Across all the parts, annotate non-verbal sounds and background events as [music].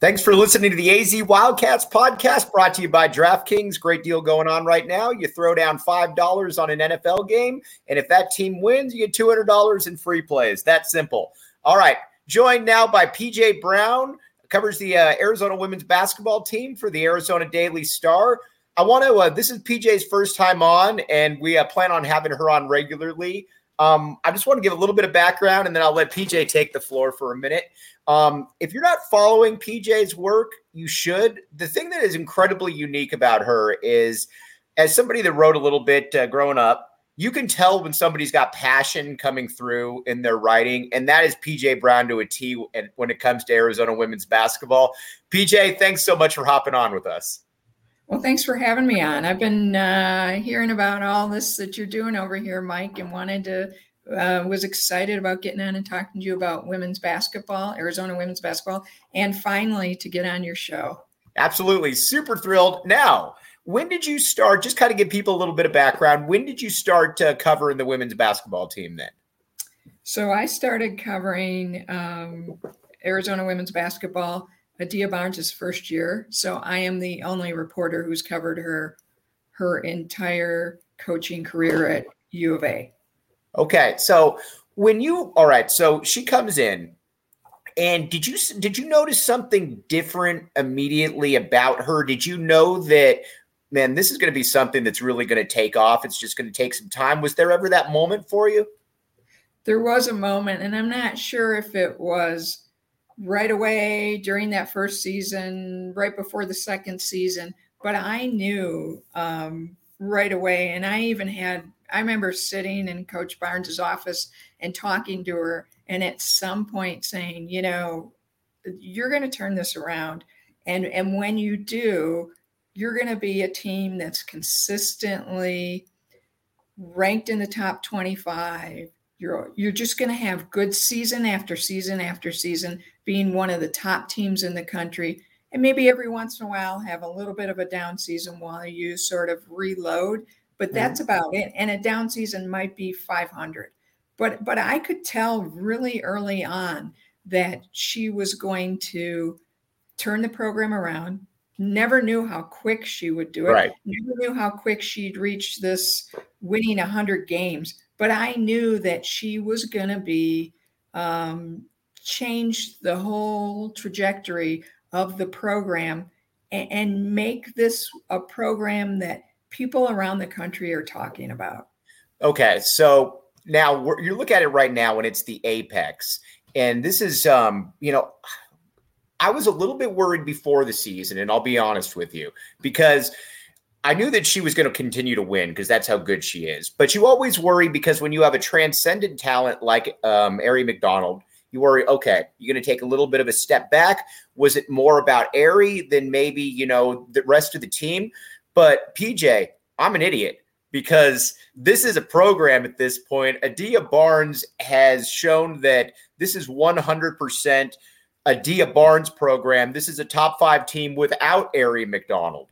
Thanks for listening to the AZ Wildcats podcast brought to you by DraftKings. Great deal going on right now. You throw down $5 on an NFL game, and if that team wins, you get $200 in free plays. That simple. All right. Joined now by PJ Brown, covers the uh, Arizona women's basketball team for the Arizona Daily Star. I want to, uh, this is PJ's first time on, and we uh, plan on having her on regularly. Um, I just want to give a little bit of background, and then I'll let PJ take the floor for a minute. Um, if you're not following PJ's work, you should. The thing that is incredibly unique about her is, as somebody that wrote a little bit uh, growing up, you can tell when somebody's got passion coming through in their writing, and that is PJ Brown to a T when it comes to Arizona women's basketball. PJ, thanks so much for hopping on with us. Well, thanks for having me on. I've been uh, hearing about all this that you're doing over here, Mike, and wanted to uh, was excited about getting on and talking to you about women's basketball, Arizona women's basketball, and finally to get on your show. Absolutely. Super thrilled. Now, when did you start? Just kind of give people a little bit of background. When did you start uh, covering the women's basketball team then? So I started covering um, Arizona women's basketball Adia Barnes' first year. So I am the only reporter who's covered her her entire coaching career at U of A. Okay, so when you all right, so she comes in, and did you did you notice something different immediately about her? Did you know that man, this is going to be something that's really going to take off? It's just going to take some time. Was there ever that moment for you? There was a moment, and I'm not sure if it was right away during that first season, right before the second season, but I knew um, right away, and I even had I remember sitting in Coach Barnes's office and talking to her, and at some point saying, you know, you're going to turn this around, and and when you do, you're going to be a team that's consistently ranked in the top 25 you're you're just going to have good season after season after season being one of the top teams in the country and maybe every once in a while have a little bit of a down season while you sort of reload but that's mm-hmm. about it. And a down season might be 500. But but I could tell really early on that she was going to turn the program around. Never knew how quick she would do it. Right. Never knew how quick she'd reach this winning 100 games. But I knew that she was going to be um, change the whole trajectory of the program and, and make this a program that people around the country are talking about. Okay, so now you look at it right now when it's the apex, and this is, um, you know, I was a little bit worried before the season, and I'll be honest with you because. I knew that she was going to continue to win because that's how good she is. But you always worry because when you have a transcendent talent like um, Aari McDonald, you worry, okay, you're going to take a little bit of a step back. Was it more about Aari than maybe, you know, the rest of the team? But PJ, I'm an idiot because this is a program at this point. Adia Barnes has shown that this is 100% Adia Barnes program. This is a top five team without Aari McDonald.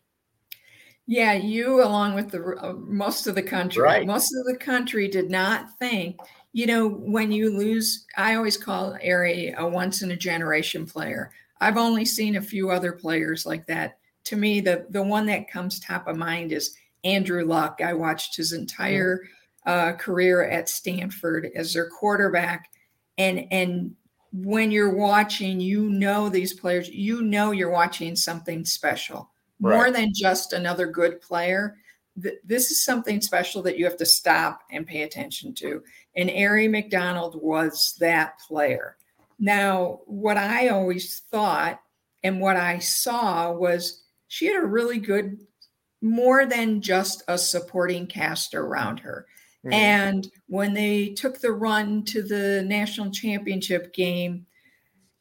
Yeah, you along with the uh, most of the country. Right. Most of the country did not think, you know, when you lose, I always call Aari a once in a generation player. I've only seen a few other players like that. To me, the the one that comes top of mind is Andrew Luck. I watched his entire uh, career at Stanford as their quarterback, and and when you're watching, you know these players, you know you're watching something special more than just another good player. Th- This is something special that you have to stop and pay attention to. And Aari McDonald was that player. Now, what I always thought and what I saw was she had a really good, more than just a supporting cast around her. Mhm. And when they took the run to the national championship game,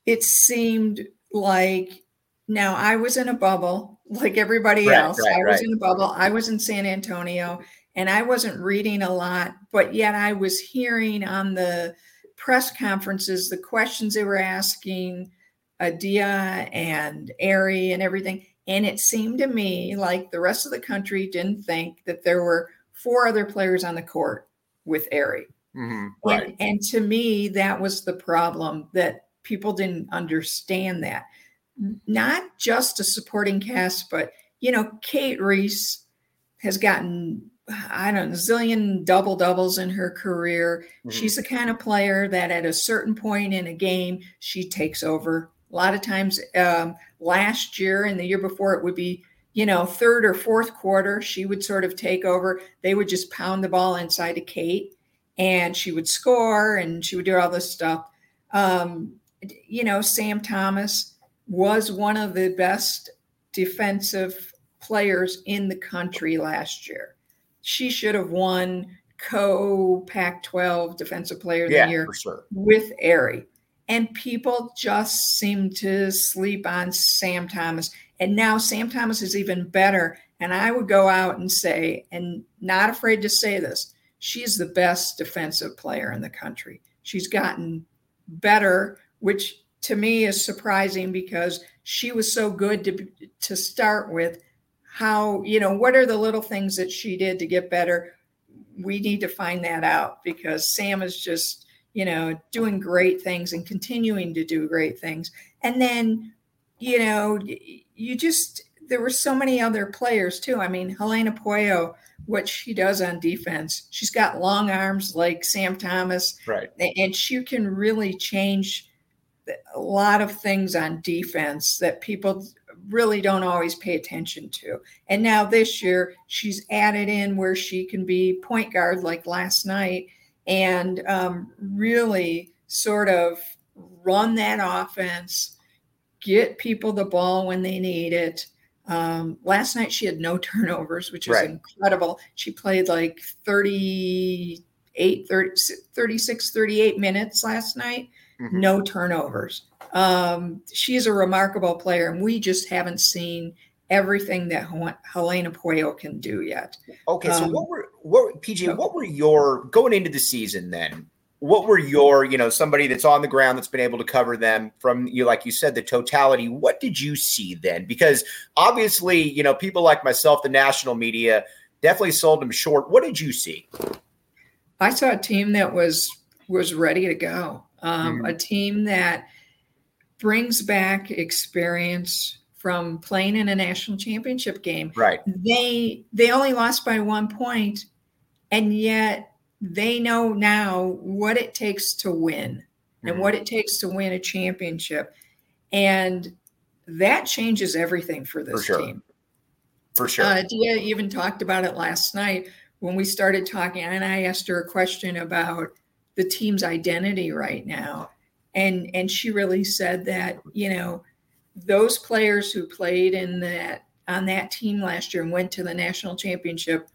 it seemed like now I was in a bubble like everybody Right, else. right, I was right. in a bubble. I was in San Antonio and I wasn't reading a lot, but yet I was hearing on the press conferences the questions they were asking Adia and Aari and everything. And it seemed to me like the rest of the country didn't think that there were four other players on the court with Aari. Mhm. Right. And, and to me, that was the problem that people didn't understand that. Not just a supporting cast, but you know, Cate Reese has gotten, I don't know, a zillion double doubles in her career. Mhm. She's the kind of player that at a certain point in a game, she takes over. A lot of times um, last year and the year before, it would be, you know, third or fourth quarter, she would sort of take over. They would just pound the ball inside to Cate and she would score and she would do all this stuff. Um, you know, Sam Thomas was one of the best defensive players in the country last year. She should have won co Pac 12 Defensive Player of Yeah, the Year sure. with Aari. And people just seem to sleep on Sam Thomas. And now Sam Thomas is even better. And I would go out and say, and not afraid to say this, she's the best defensive player in the country. She's gotten better, which to me is surprising because she was so good to to start with. How, you know, what are the little things that she did to get better? We need to find that out because Sam is just you know, doing great things and continuing to do great things. And then, you know, you just, there were so many other players too. I mean, Helena Pueyo, what she does on defense, she's got long arms like Sam Thomas, Right. and she can really change a lot of things on defense that people really don't always pay attention to. And now this year, she's added in where she can be point guard like last night and um, really sort of run that offense, get people the ball when they need it. Um, last night she had no [laughs] turnovers, which is Right. incredible. She played like 38, 30, 36, 38 minutes last night, Mhm. no turnovers. Um, she's a remarkable player, and we just haven't seen everything that Helena Pueyo can do yet. Okay, so Um, what were what PJ? What were your going into the season then? What were your you know somebody that's on the ground that's been able to cover them from you like you said the totality? What did you see then? Because obviously you know people like myself, the national media definitely sold them short. What did you see? I saw a team that was was ready to go. Um, Mhm. A team that brings back experience from playing in a national championship game. Right. They they only lost by one point, and yet they know now what it takes to win Mhm. and what it takes to win a championship, and that changes everything for this sure. team. For sure. Uh, Dia even talked about it last night when we started talking, and I asked her a question about the team's identity right now, and and she really said that you know those players who played in that on that team last year and went to the national championship,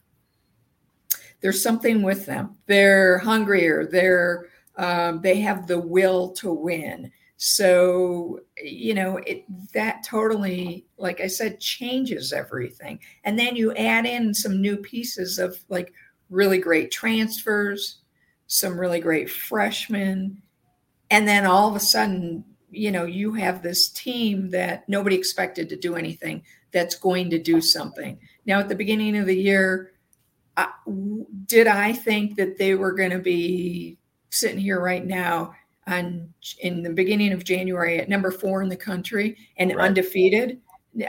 there's something with them. They're hungrier. They're um, they have the will to win. So you know it that totally, like I said, changes everything. And then you add in some new pieces of like really great transfers, some really great freshmen, and then all of a sudden, you know, you have this team that nobody expected to do anything that's going to do something. Now, at the beginning of the year, did I think that they were going to be sitting here right now on in the beginning of January at number four in the country and right. undefeated?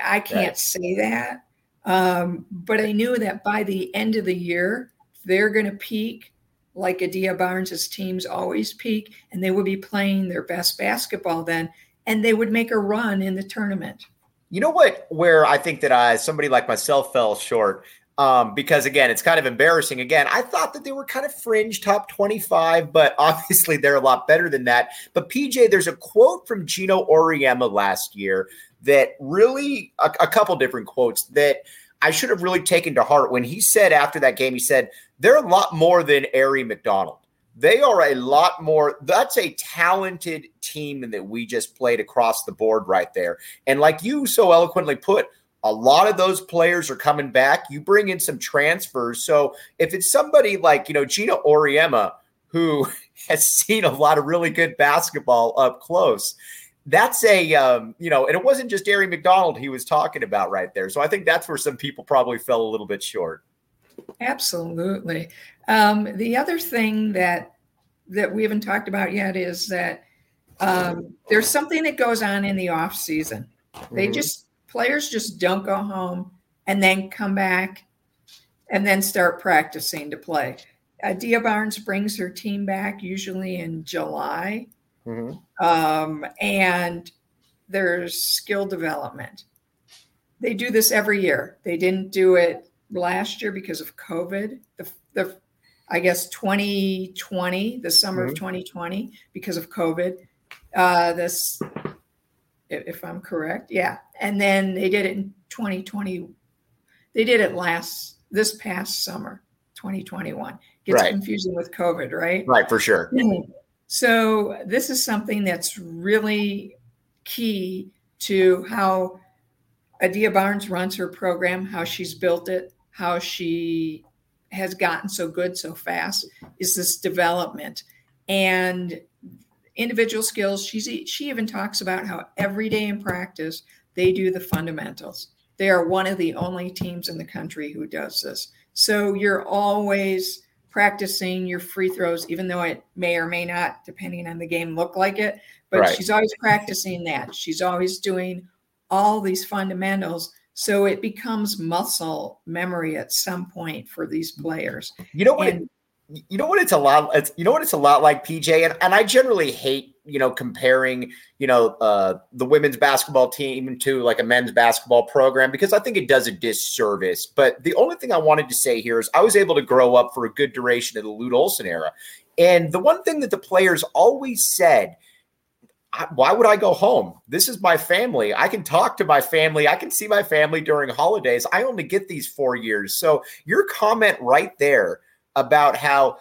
I can't right. say that. Um, but I knew that by the end of the year, they're going to peak like Adia Barnes's teams always peak, and they would be playing their best basketball then, and they would make a run in the tournament. You know what? Where I think that I somebody like myself fell short um, because again, it's kind of embarrassing. Again, I thought that they were kind of fringe top 25, but [laughs] obviously they're a lot better than that. But PJ, there's a quote from Geno Auriemma last year that really, a, a couple different quotes that I should have really taken to heart when he said after that game, he said, they're a lot more than Aari McDonald. They are a lot more. That's a talented team that we just played across the board right there. And like you so eloquently put, a lot of those players are coming back. You bring in some transfers. So if it's somebody like, you know, Geno Auriemma, who [laughs] has seen a lot of really good basketball up close, that's a um, you know, and it wasn't just Aari McDonald he was talking about right there. So I think that's where some people probably fell a little bit short. Absolutely. Um, the other thing that that we haven't talked about yet is that um, there's something that goes on in the off season. They mm-hmm. just players just don't go home and then come back and then start practicing to play. Uh, Dia Barnes brings her team back usually in July Mm-hmm. Um, and there's skill development. They do this every year. They didn't do it last year because of COVID. The, the I guess 2020, the summer mm-hmm. of 2020, because of COVID. Uh, this, if I'm correct, yeah. And then they did it in 2020. They did it last this past summer, 2021. Gets right. confusing with COVID, right? Right, for sure. So, this is something that's really key to how Adia Barnes runs her program, how she's built it, how she has gotten so good so fast is this development and individual skills. She's, she even talks about how every day in practice they do the fundamentals. They are one of the only teams in the country who does this. So you're always practicing your free throws, even though it may or may not, depending on the game, look like it. But right. she's always practicing that. She's always doing all these fundamentals. So it becomes muscle memory at some point for these players. You know what? And, it, you know what? It's a lot. It's, you know what? It's a lot like PJ. And, and I generally hate you know, comparing, you know, uh, the women's basketball team to like a men's basketball program because I think it does a disservice. But the only thing I wanted to say here is I was able to grow up for a good duration of the Lute Olson era. And the one thing that the players always said, why would I go home? This is my family. I can talk to my family. I can see my family during holidays. I only get these four years. So your comment right there about how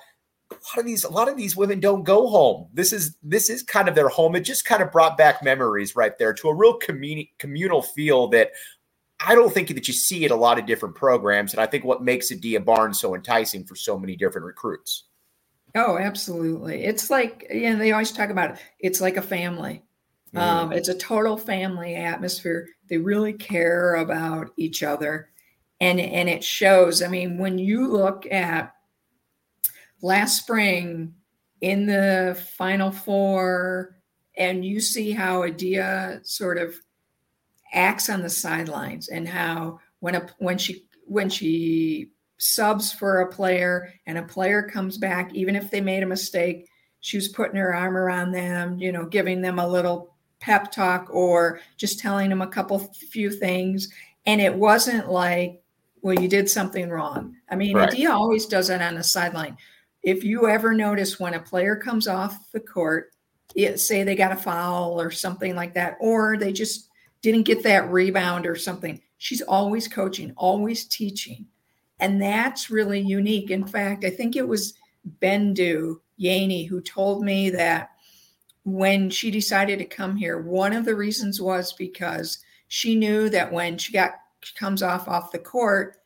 a lot of these a lot of these women don't go home this is this is kind of their home it just kind of brought back memories right there to a real communi- communal feel that i don't think that you see at a lot of different programs and i think what makes Adia Barnes so enticing for so many different recruits oh absolutely. It's like you know they always talk about it. It's like a family. Mm. um, it's a total family atmosphere. They really care about each other. And and it shows i mean when you look at last spring in the final four and you see how Adia sort of acts on the sidelines and how when a when she when she subs for a player and a player comes back even if they made a mistake she was putting her arm around them you know giving them a little pep talk or just telling them a couple few things and it wasn't like well you did something wrong i mean right. Adia always does that on the sideline if you ever notice when a player comes off the court, it, say they got a foul or something like that, or they just didn't get that rebound or something, she's always coaching, always teaching. And that's really unique. In fact, I think it was Bendu Yeaney who told me that when she decided to come here, one of the reasons was because she knew that when she got comes off off the court,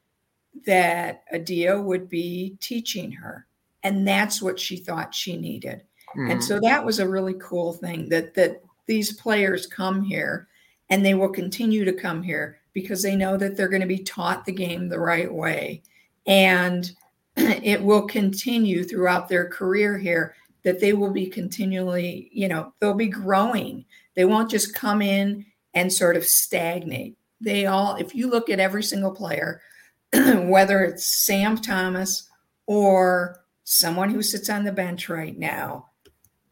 that Adia would be teaching her and that's what she thought she needed mm. and so that was a really cool thing that that these players come here and they will continue to come here because they know that they're going to be taught the game the right way. And [clears throat] it will continue throughout their career here that they will be continually, you know, they'll be growing. They won't just come in and sort of stagnate. They all, if you look at every single player, [clears throat] whether it's Sam Thomas or someone who sits on the bench right now,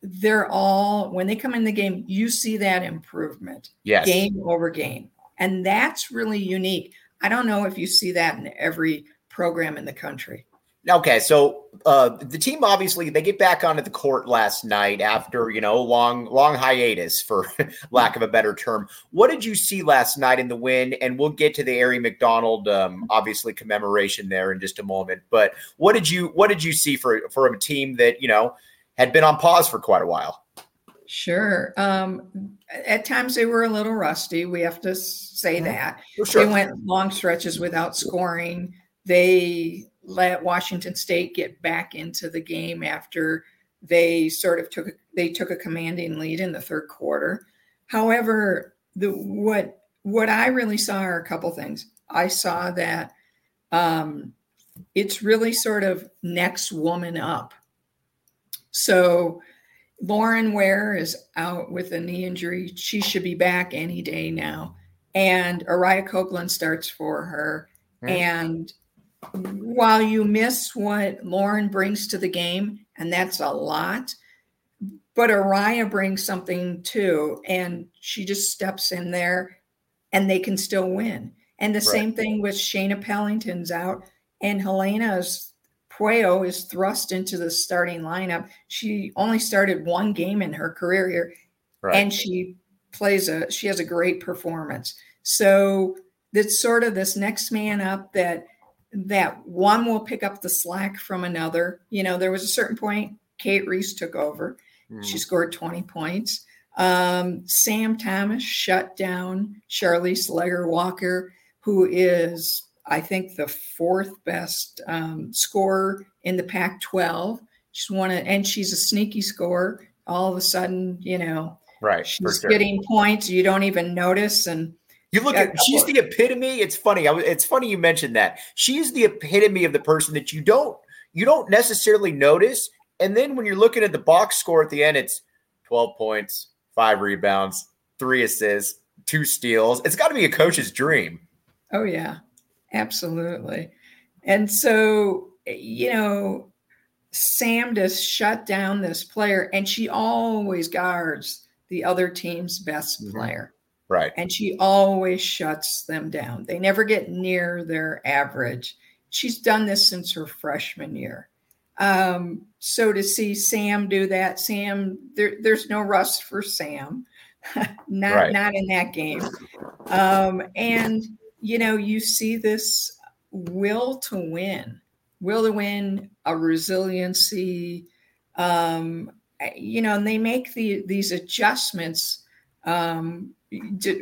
they're all, when they come in the game, you see that improvement. Yes. Game over game. And that's really unique. I don't know if you see that in every program in the country. Okay, so uh, the team obviously they get back onto the court last night after you know long long hiatus for [laughs] lack of a better term. What did you see last night in the win? And we'll get to the Aari McDonald um, obviously commemoration there in just a moment. But what did you what did you see for for a team that you know had been on pause for quite a while? Sure. Um, at times they were a little rusty. We have to say mm-hmm. that. Sure. They went long stretches without scoring. They let Washington State get back into the game after they sort of took a, they took a commanding lead in the third quarter. However, the what what I really saw are a couple things. I saw that um, it's really sort of next woman up. So Lauren Ware is out with a knee injury. She should be back any day now. And Ariyah Copeland starts for her. And while you miss what Lauren brings to the game, and that's a lot, but Ariyah brings something too, and she just steps in there and they can still win. And the right. same thing with Shaina Pellington's out, and Helena's Pueyo is thrust into the starting lineup. She only started one game in her career here, right. and she plays a she has a great performance. So that's sort of this next man up that that one will pick up the slack from another. You know, there was a certain point Cate Reese took over. Mm. She scored 20 points. Um, Sam Thomas shut down Charlisse Leger-Walker, who is, I think, the fourth best um, scorer in the Pac 12. She's one of, and she's a sneaky scorer. All of a sudden, you know, right, she's sure. getting points you don't even notice. And you look at she's the epitome. It's funny. I, it's funny you mentioned that. She's the epitome of the person that you don't you don't necessarily notice. And then when you're looking at the box score at the end, it's 12 points, five rebounds, three assists, two steals. It's got to be a coach's dream. Oh yeah, absolutely. And so you know, Sam just shut down this player, and she always guards the other team's best mm-hmm. player. Right. And she always shuts them down. They never get near their average. She's done this since her freshman year. Um, so to see Sam do that, Sam, there, there's no rust for Sam, [laughs] not right. not in that game. Um, and you know, you see this will to win, will to win, a resiliency. Um, you know, and they make the these adjustments um,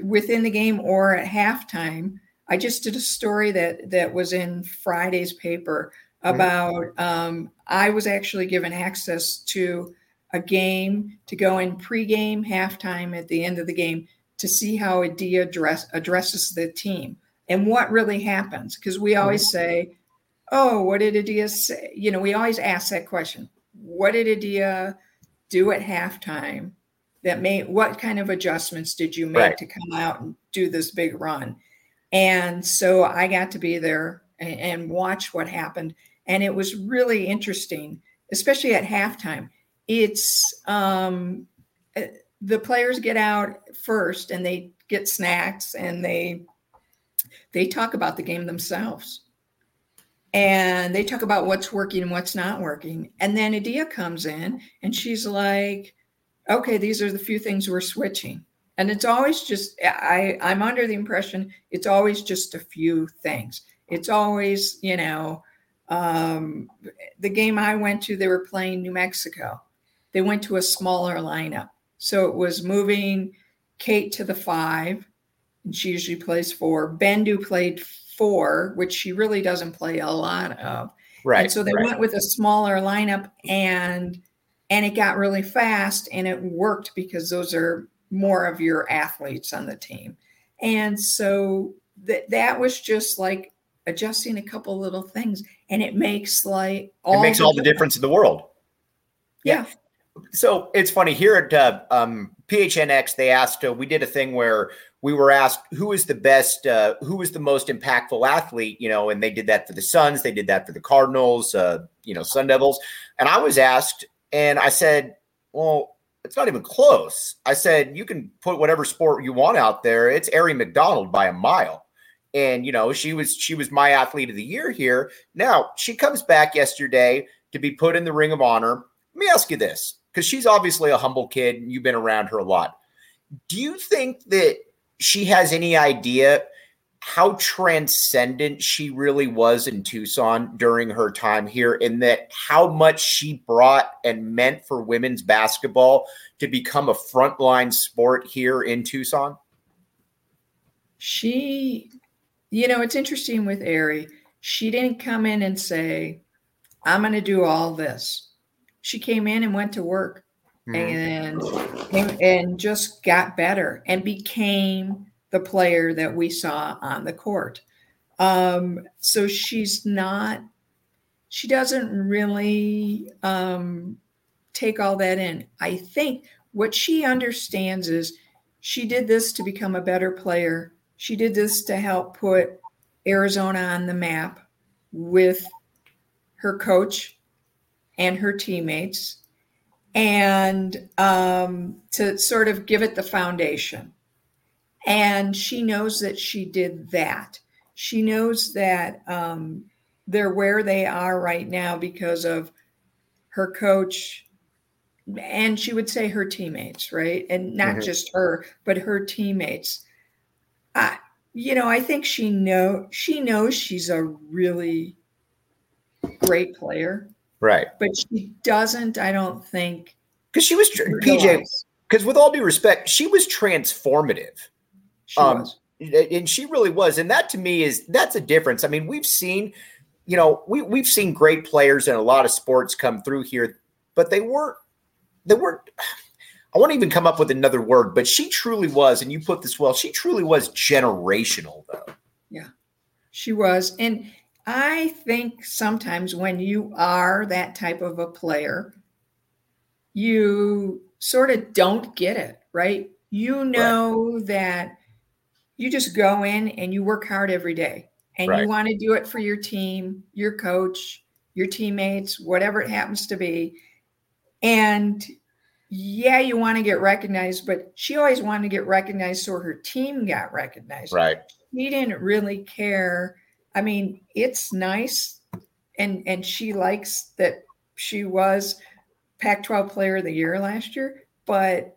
within the game or at halftime. I just did a story that that was in Friday's paper about um, I was actually given access to a game to go in pregame, halftime, at the end of the game to see how Adia address, addresses the team and what really happens. Because we always say, "Oh, what did Adia say?" You know, we always ask that question: "What did Adia do at halftime?" that made what kind of adjustments did you make right. to come out and do this big run and so i got to be there and, and, watch what happened and it was really interesting especially at halftime it's um, eh, the players get out first and they get snacks and they they talk about the game themselves and they talk about what's working and what's not working and then adia comes in and she's like okay, these are the few things we're switching. And it's always just, I, I'm under the impression it's always just a few things. It's always, you know, um, the game I went to, they were playing New Mexico. They went to a smaller lineup. So it was moving Cate to the five, and she usually plays four. Bendu played four, which she really doesn't play a lot of. Right. And so they right. went with a smaller lineup and and it got really fast and it worked because those are more of your athletes on the team. And so that that was just like adjusting a couple little things, and it makes like all it makes the all the difference in the world. Yeah. So it's funny here at uh, um, PHNX, they asked, uh, we did a thing where we were asked who is the best, uh, who is the most impactful athlete, you know, and they did that for the Suns, they did that for the Cardinals, uh, you know, Sun Devils. And I was asked, and I said, well, it's not even close. I said, you can put whatever sport you want out there. It's Aari McDonald by a mile. And, you know, she was, she was my athlete of the year here. Now she comes back yesterday to be put in the ring of honor. Let me ask you this because she's obviously a humble kid and you've been around her a lot. Do you think that she has any idea how transcendent she really was in Tucson during her time here, and that how much she brought and meant for women's basketball to become a frontline sport here in Tucson? She, you know, it's interesting with Aari. She didn't come in and say, I'm going to do all this. She came in and went to work mm-hmm. and, and just got better and became the player that we saw on the court. Um, so she's not, she doesn't really um, take all that in. I think what she understands is she did this to become a better player. She did this to help put Arizona on the map with her coach and her teammates and um, to sort of give it the foundation. And she knows that she did that. She knows that um, they're where they are right now because of her coach and she would say her teammates, right? And not mm-hmm. just her, but her teammates. I, you know, I think she know she knows she's a really great player, right? But she doesn't. I don't think because she was PJ. Because with all due respect, she was transformative. She um, was. And she really was. And that to me is that's a difference. I mean, we've seen, you know, we, we've seen great players in a lot of sports come through here, but they weren't, they weren't, I won't even come up with another word, but she truly was, and you put this well, she truly was generational, though. Yeah, she was. And I think sometimes when you are that type of a player, you sort of don't get it, right? You know right. that you just go in and you work hard every day and right. you want to do it for your team, your coach, your teammates, whatever it happens to be. And yeah, you want to get recognized, but she always wanted to get recognized so her team got recognized. Right. He didn't really care. I mean, it's nice and and she likes that she was Pac-12 player of the year last year, but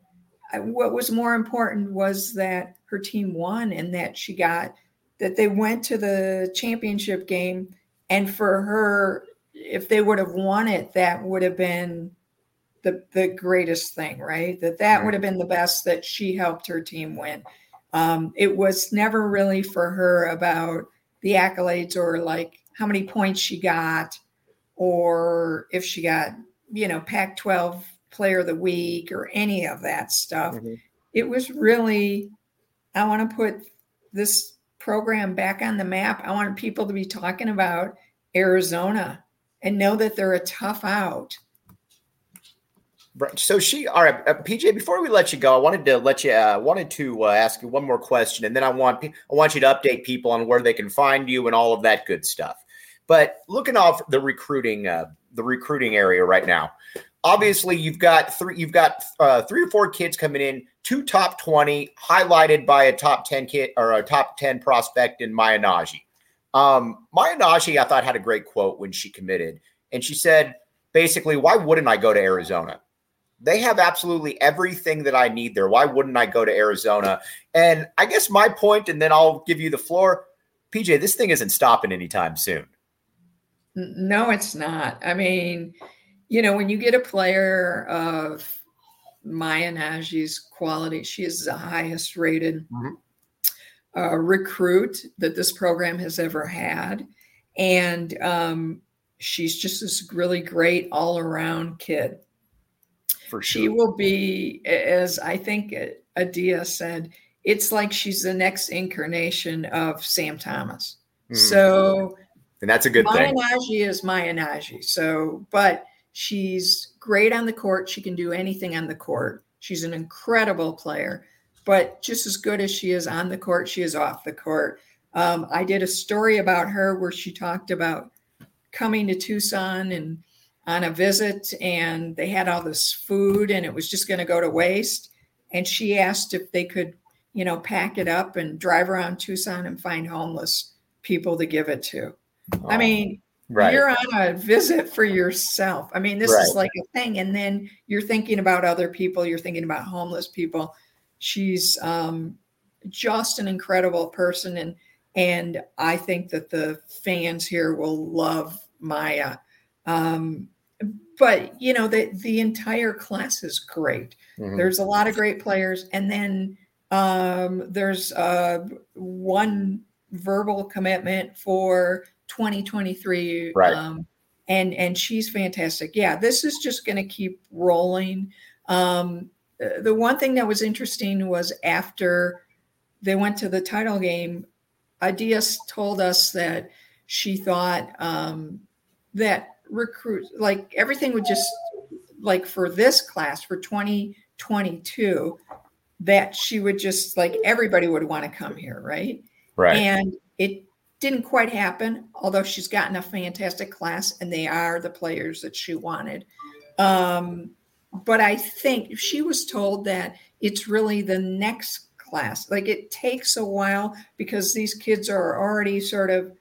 what was more important was that her team won and that she got that they went to the championship game. And for her if they would have won it that would have been the the greatest thing right? That that would have been the best that she helped her team win. Um, it was never really for her about the accolades or like how many points she got or if she got you know pac 12 player of the week or any of that stuff. Mm-hmm. It was really, I want to put this program back on the map. I want people to be talking about Arizona and know that they're a tough out. So she, all right, uh, PJ. Before we let you go, I wanted to let you, uh, wanted to uh, ask you one more question, and then I want, I want you to update people on where they can find you and all of that good stuff. But looking off the recruiting, uh, the recruiting area right now, obviously you've got three you've got uh, three or four kids coming in two top 20 highlighted by a top 10 kid or a top 10 prospect in Maya Nnaji. Um, Maya Nnaji, I thought had a great quote when she committed and she said basically why wouldn't I go to Arizona they have absolutely everything that I need there. Why wouldn't I go to Arizona? And I guess my point, and then I'll give you the floor. PJ, this thing isn't stopping anytime soon. No, it's not. I mean, you know, when you get a player of Maya quality, she is the highest rated mm-hmm. uh, recruit that this program has ever had. And um, she's just this really great all around kid. For sure. She will be, as I think Adia said, it's like she's the next incarnation of Sam Thomas. Mm. So, and that's a good Maya thing. Is Maya Nnaji. So, but she's great on the court. She can do anything on the court. She's an incredible player, but just as good as she is on the court, she is off the court. Um, I did a story about her where she talked about coming to Tucson and on a visit, and they had all this food, and it was just going to go to waste. And she asked if they could, you know, pack it up and drive around Tucson and find homeless people to give it to. Oh, I mean, right. you're on a visit for yourself. I mean, this right. is like a thing, and then you're thinking about other people. You're thinking about homeless people. She's um, just an incredible person, and and I think that the fans here will love Maya. Um, but you know, the the entire class is great. Mm-hmm. There's a lot of great players, and then um, there's uh, one verbal commitment for 2023. Right. Um, and and she's fantastic. Yeah, this is just going to keep rolling. Um, the one thing that was interesting was after they went to the title game, Adia's told us that she thought um, that recruit like everything would just like for this class for 2022 that she would just like everybody would want to come here, right? Right. And it didn't quite happen, although she's gotten a fantastic class and they are the players that she wanted. Um, but I think she was told that it's really the next class. Like it takes a while because these kids are already sort of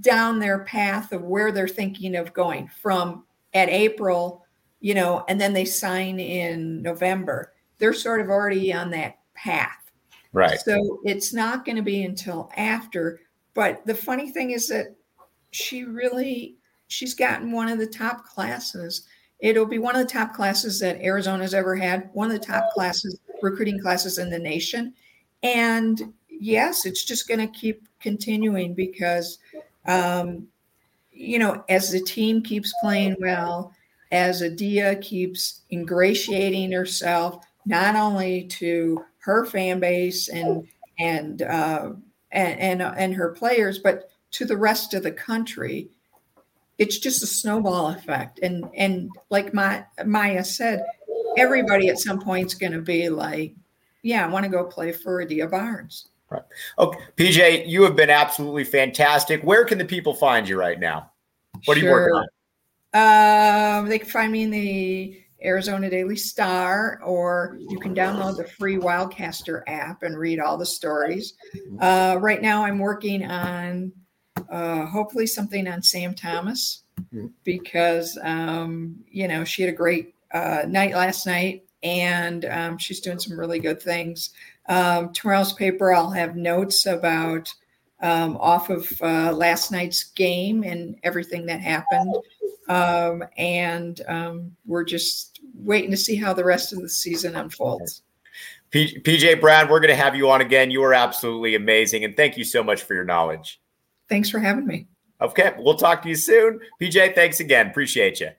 down their path of where they're thinking of going from at April, you know, and then they sign in November. They're sort of already on that path. Right. So it's not going to be until after. But the funny thing is that she really she's gotten one of the top classes. It'll be one of the top classes that Arizona's ever had, one of the top classes recruiting classes in the nation. And yes, it's just going to keep continuing because, um, you know, as the team keeps playing well, as Adia keeps ingratiating herself not only to her fan base and and uh, and, and and her players, but to the rest of the country, it's just a snowball effect. And and like my Maya said, everybody at some point is going to be like, yeah, I want to go play for Adia Barnes. Right. Okay. PJ, you have been absolutely fantastic. Where can the people find you right now? What sure. are you working on? Um, they can find me in the Arizona Daily Star, or you can download the free Wildcaster app and read all the stories. Mm-hmm. Uh, right now, I'm working on uh, hopefully something on Sam Thomas mm-hmm. because, um, you know, she had a great uh, night last night, and um, she's doing some really good things. Um, tomorrow's paper, I'll have notes about um, off of uh, last night's game and everything that happened. Um, and um, we're just waiting to see how the rest of the season unfolds. P- PJ Brown, we're going to have you on again. You are absolutely amazing. And thank you so much for your knowledge. Thanks for having me. Okay. We'll talk to you soon. PJ, thanks again. Appreciate you.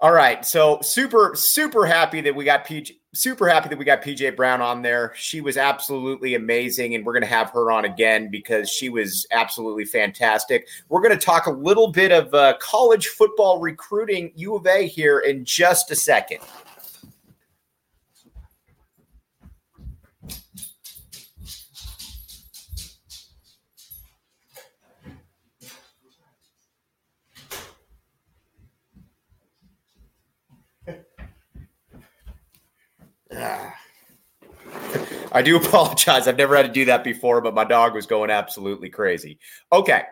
All right. So super, super happy that we got PJ, super happy that we got PJ Brown on there. She was absolutely amazing. And we're going to have her on again because she was absolutely fantastic. We're going to talk a little bit of uh, college football recruiting U of A here in just a second. I do [laughs] apologize. I've never had to do that before, but my dog was going absolutely crazy. Okay.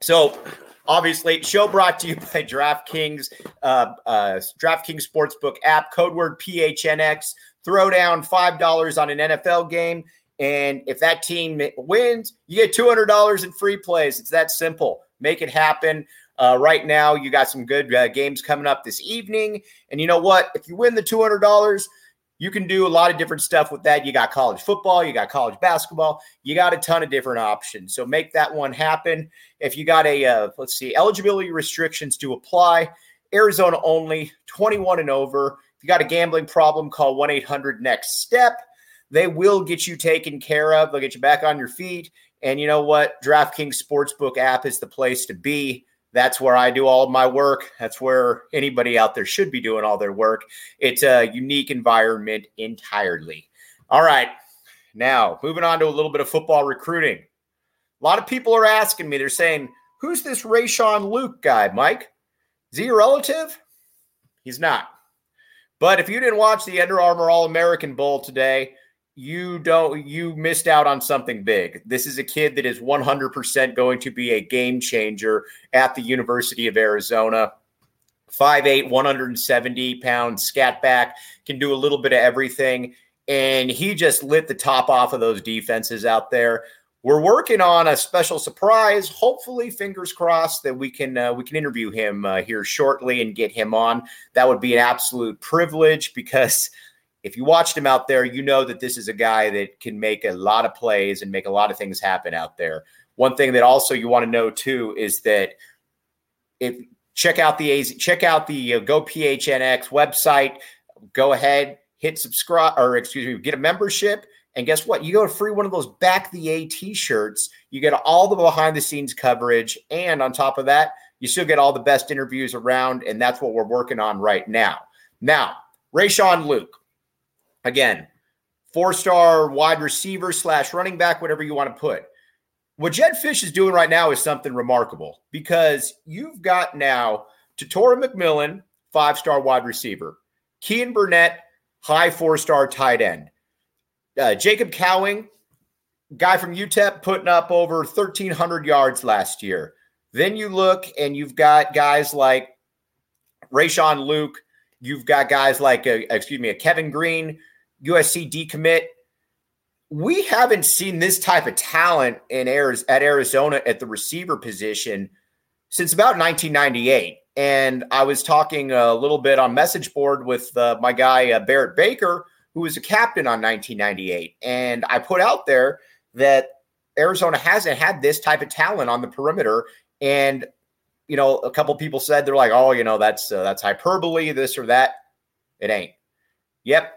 So, obviously, show brought to you [laughs] by DraftKings, uh, uh, DraftKings Sportsbook app, code word PHNX. Throw down $5 on an NFL game. And if that team wins, you get $200 in free plays. It's that simple. Make it happen. Uh, right now, you got some good uh, games coming up this evening. And you know what? If you win the $200, you can do a lot of different stuff with that. You got college football, you got college basketball, you got a ton of different options. So make that one happen. If you got a, uh, let's see, eligibility restrictions to apply, Arizona only, 21 and over. If you got a gambling problem, call 1 800 NEXT STEP. They will get you taken care of. They'll get you back on your feet. And you know what? DraftKings Sportsbook app is the place to be. That's where I do all my work. That's where anybody out there should be doing all their work. It's a unique environment entirely. All right. Now, moving on to a little bit of football recruiting. A lot of people are asking me, they're saying, Who's this Rayshon Luke guy, Mike? Is he a relative? He's not. But if you didn't watch the Under Armour All American Bowl today, you don't you missed out on something big. This is a kid that is 100% going to be a game changer at the University of Arizona. 5'8, 170 pound scat back, can do a little bit of everything. And he just lit the top off of those defenses out there. We're working on a special surprise. Hopefully, fingers crossed that we can uh, we can interview him uh, here shortly and get him on. That would be an absolute privilege because if you watched him out there, you know that this is a guy that can make a lot of plays and make a lot of things happen out there. One thing that also you want to know too is that if check out the AZ, check out the uh, Go PHNX website. Go ahead, hit subscribe or excuse me, get a membership. And guess what? You go free one of those back the A t-shirts. You get all the behind the scenes coverage, and on top of that, you still get all the best interviews around. And that's what we're working on right now. Now, Rayshon Luke, Again, four star wide receiver slash running back, whatever you want to put. What Jedd Fisch is doing right now is something remarkable because you've got now Tetairoa McMillan, five star wide receiver, Keyan Burnett, high four star tight end, uh, Jacob Cowing, guy from UTEP, putting up over 1,300 yards last year. Then you look and you've got guys like Rayshon Luke, You've got guys like, a, excuse me, a Kevin Green, USC decommit. We haven't seen this type of talent in at Arizona at the receiver position since about 1998. And I was talking a little bit on message board with uh, my guy uh, Barrett Baker, who was a captain on 1998, and I put out there that Arizona hasn't had this type of talent on the perimeter. And you know, a couple people said they're like, oh, you know, that's uh, that's hyperbole, this or that. It ain't. Yep.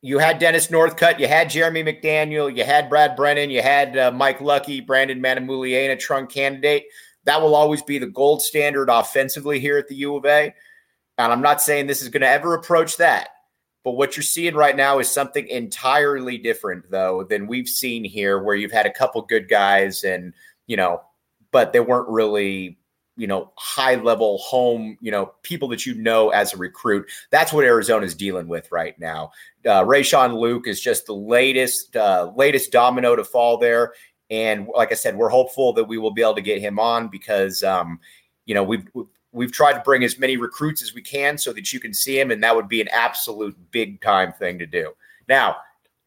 You had Dennis Northcutt, you had Jeremy McDaniel, you had Brad Brennan, you had uh, Mike Lucky, Brandon Manumaleuna, a Trung Canidate. That will always be the gold standard offensively here at the U of A. And I'm not saying this is going to ever approach that. But what you're seeing right now is something entirely different, though, than we've seen here, where you've had a couple good guys and, you know, but they weren't really you know, high level home, you know, people that you know as a recruit. That's what Arizona is dealing with right now. Uh, Rayshon Luke is just the latest, uh, latest domino to fall there. And like I said, we're hopeful that we will be able to get him on because, um, you know, we've, we've tried to bring as many recruits as we can so that you can see him. And that would be an absolute big time thing to do. Now,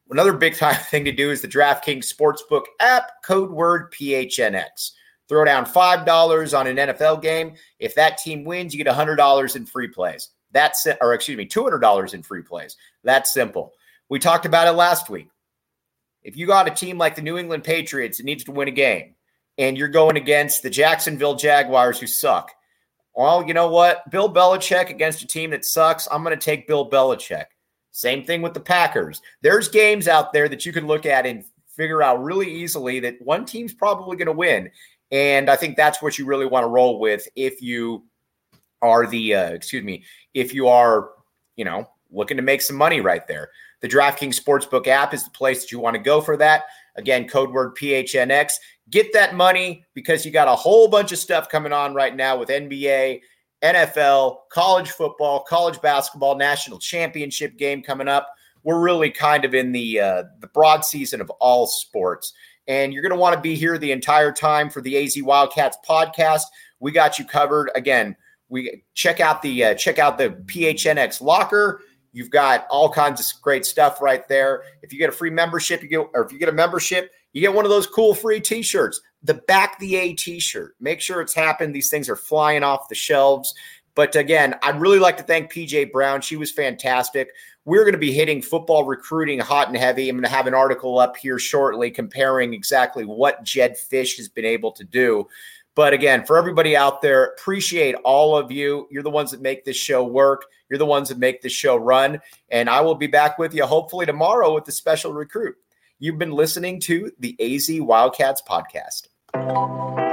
another big time [laughs] thing to do is the DraftKings Sportsbook app, code word PHNX. Throw down $5 on an NFL game. If that team wins, you get $100 in free plays. That's, or excuse me, $200 in free plays. That's simple. We talked about it last week. If you got a team like the New England Patriots that needs to win a game and you're going against the Jacksonville Jaguars who suck, well, you know what? Bill Belichick against a team that sucks, I'm going to take Bill Belichick. Same thing with the Packers. There's games out there that you can look at and figure out really easily that one team's probably going to win. And I think that's what you really want to roll with if you are the, uh, excuse me, if you are, you know, looking to make some money right there. The DraftKings Sportsbook app is the place that you want to go for that. Again, code word PHNX. Get that money because you got a whole bunch of stuff coming on right now with NBA, NFL, college football, college basketball, national championship game coming up. We're really kind of in the uh, the broad season of all sports and you're going to want to be here the entire time for the AZ Wildcats podcast. We got you covered. Again, we check out the uh, check out the PHNX locker. You've got all kinds of great stuff right there. If you get a free membership, you get or if you get a membership, you get one of those cool free t-shirts. The back the A t-shirt. Make sure it's happened. These things are flying off the shelves. But again, I'd really like to thank PJ Brown. She was fantastic. We're going to be hitting football recruiting hot and heavy. I'm going to have an article up here shortly comparing exactly what Jedd Fisch has been able to do. But again, for everybody out there, appreciate all of you. You're the ones that make this show work. You're the ones that make this show run. And I will be back with you hopefully tomorrow with the special recruit. You've been listening to the AZ Wildcats podcast.